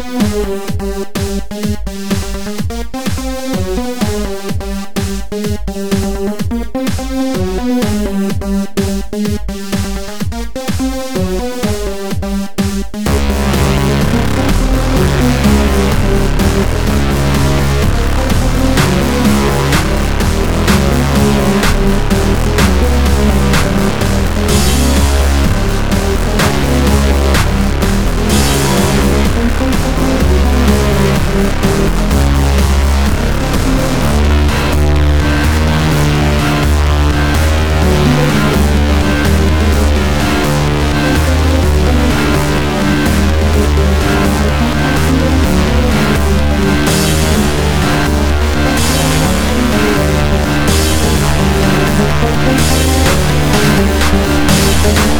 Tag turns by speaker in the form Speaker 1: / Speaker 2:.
Speaker 1: Thank Thank you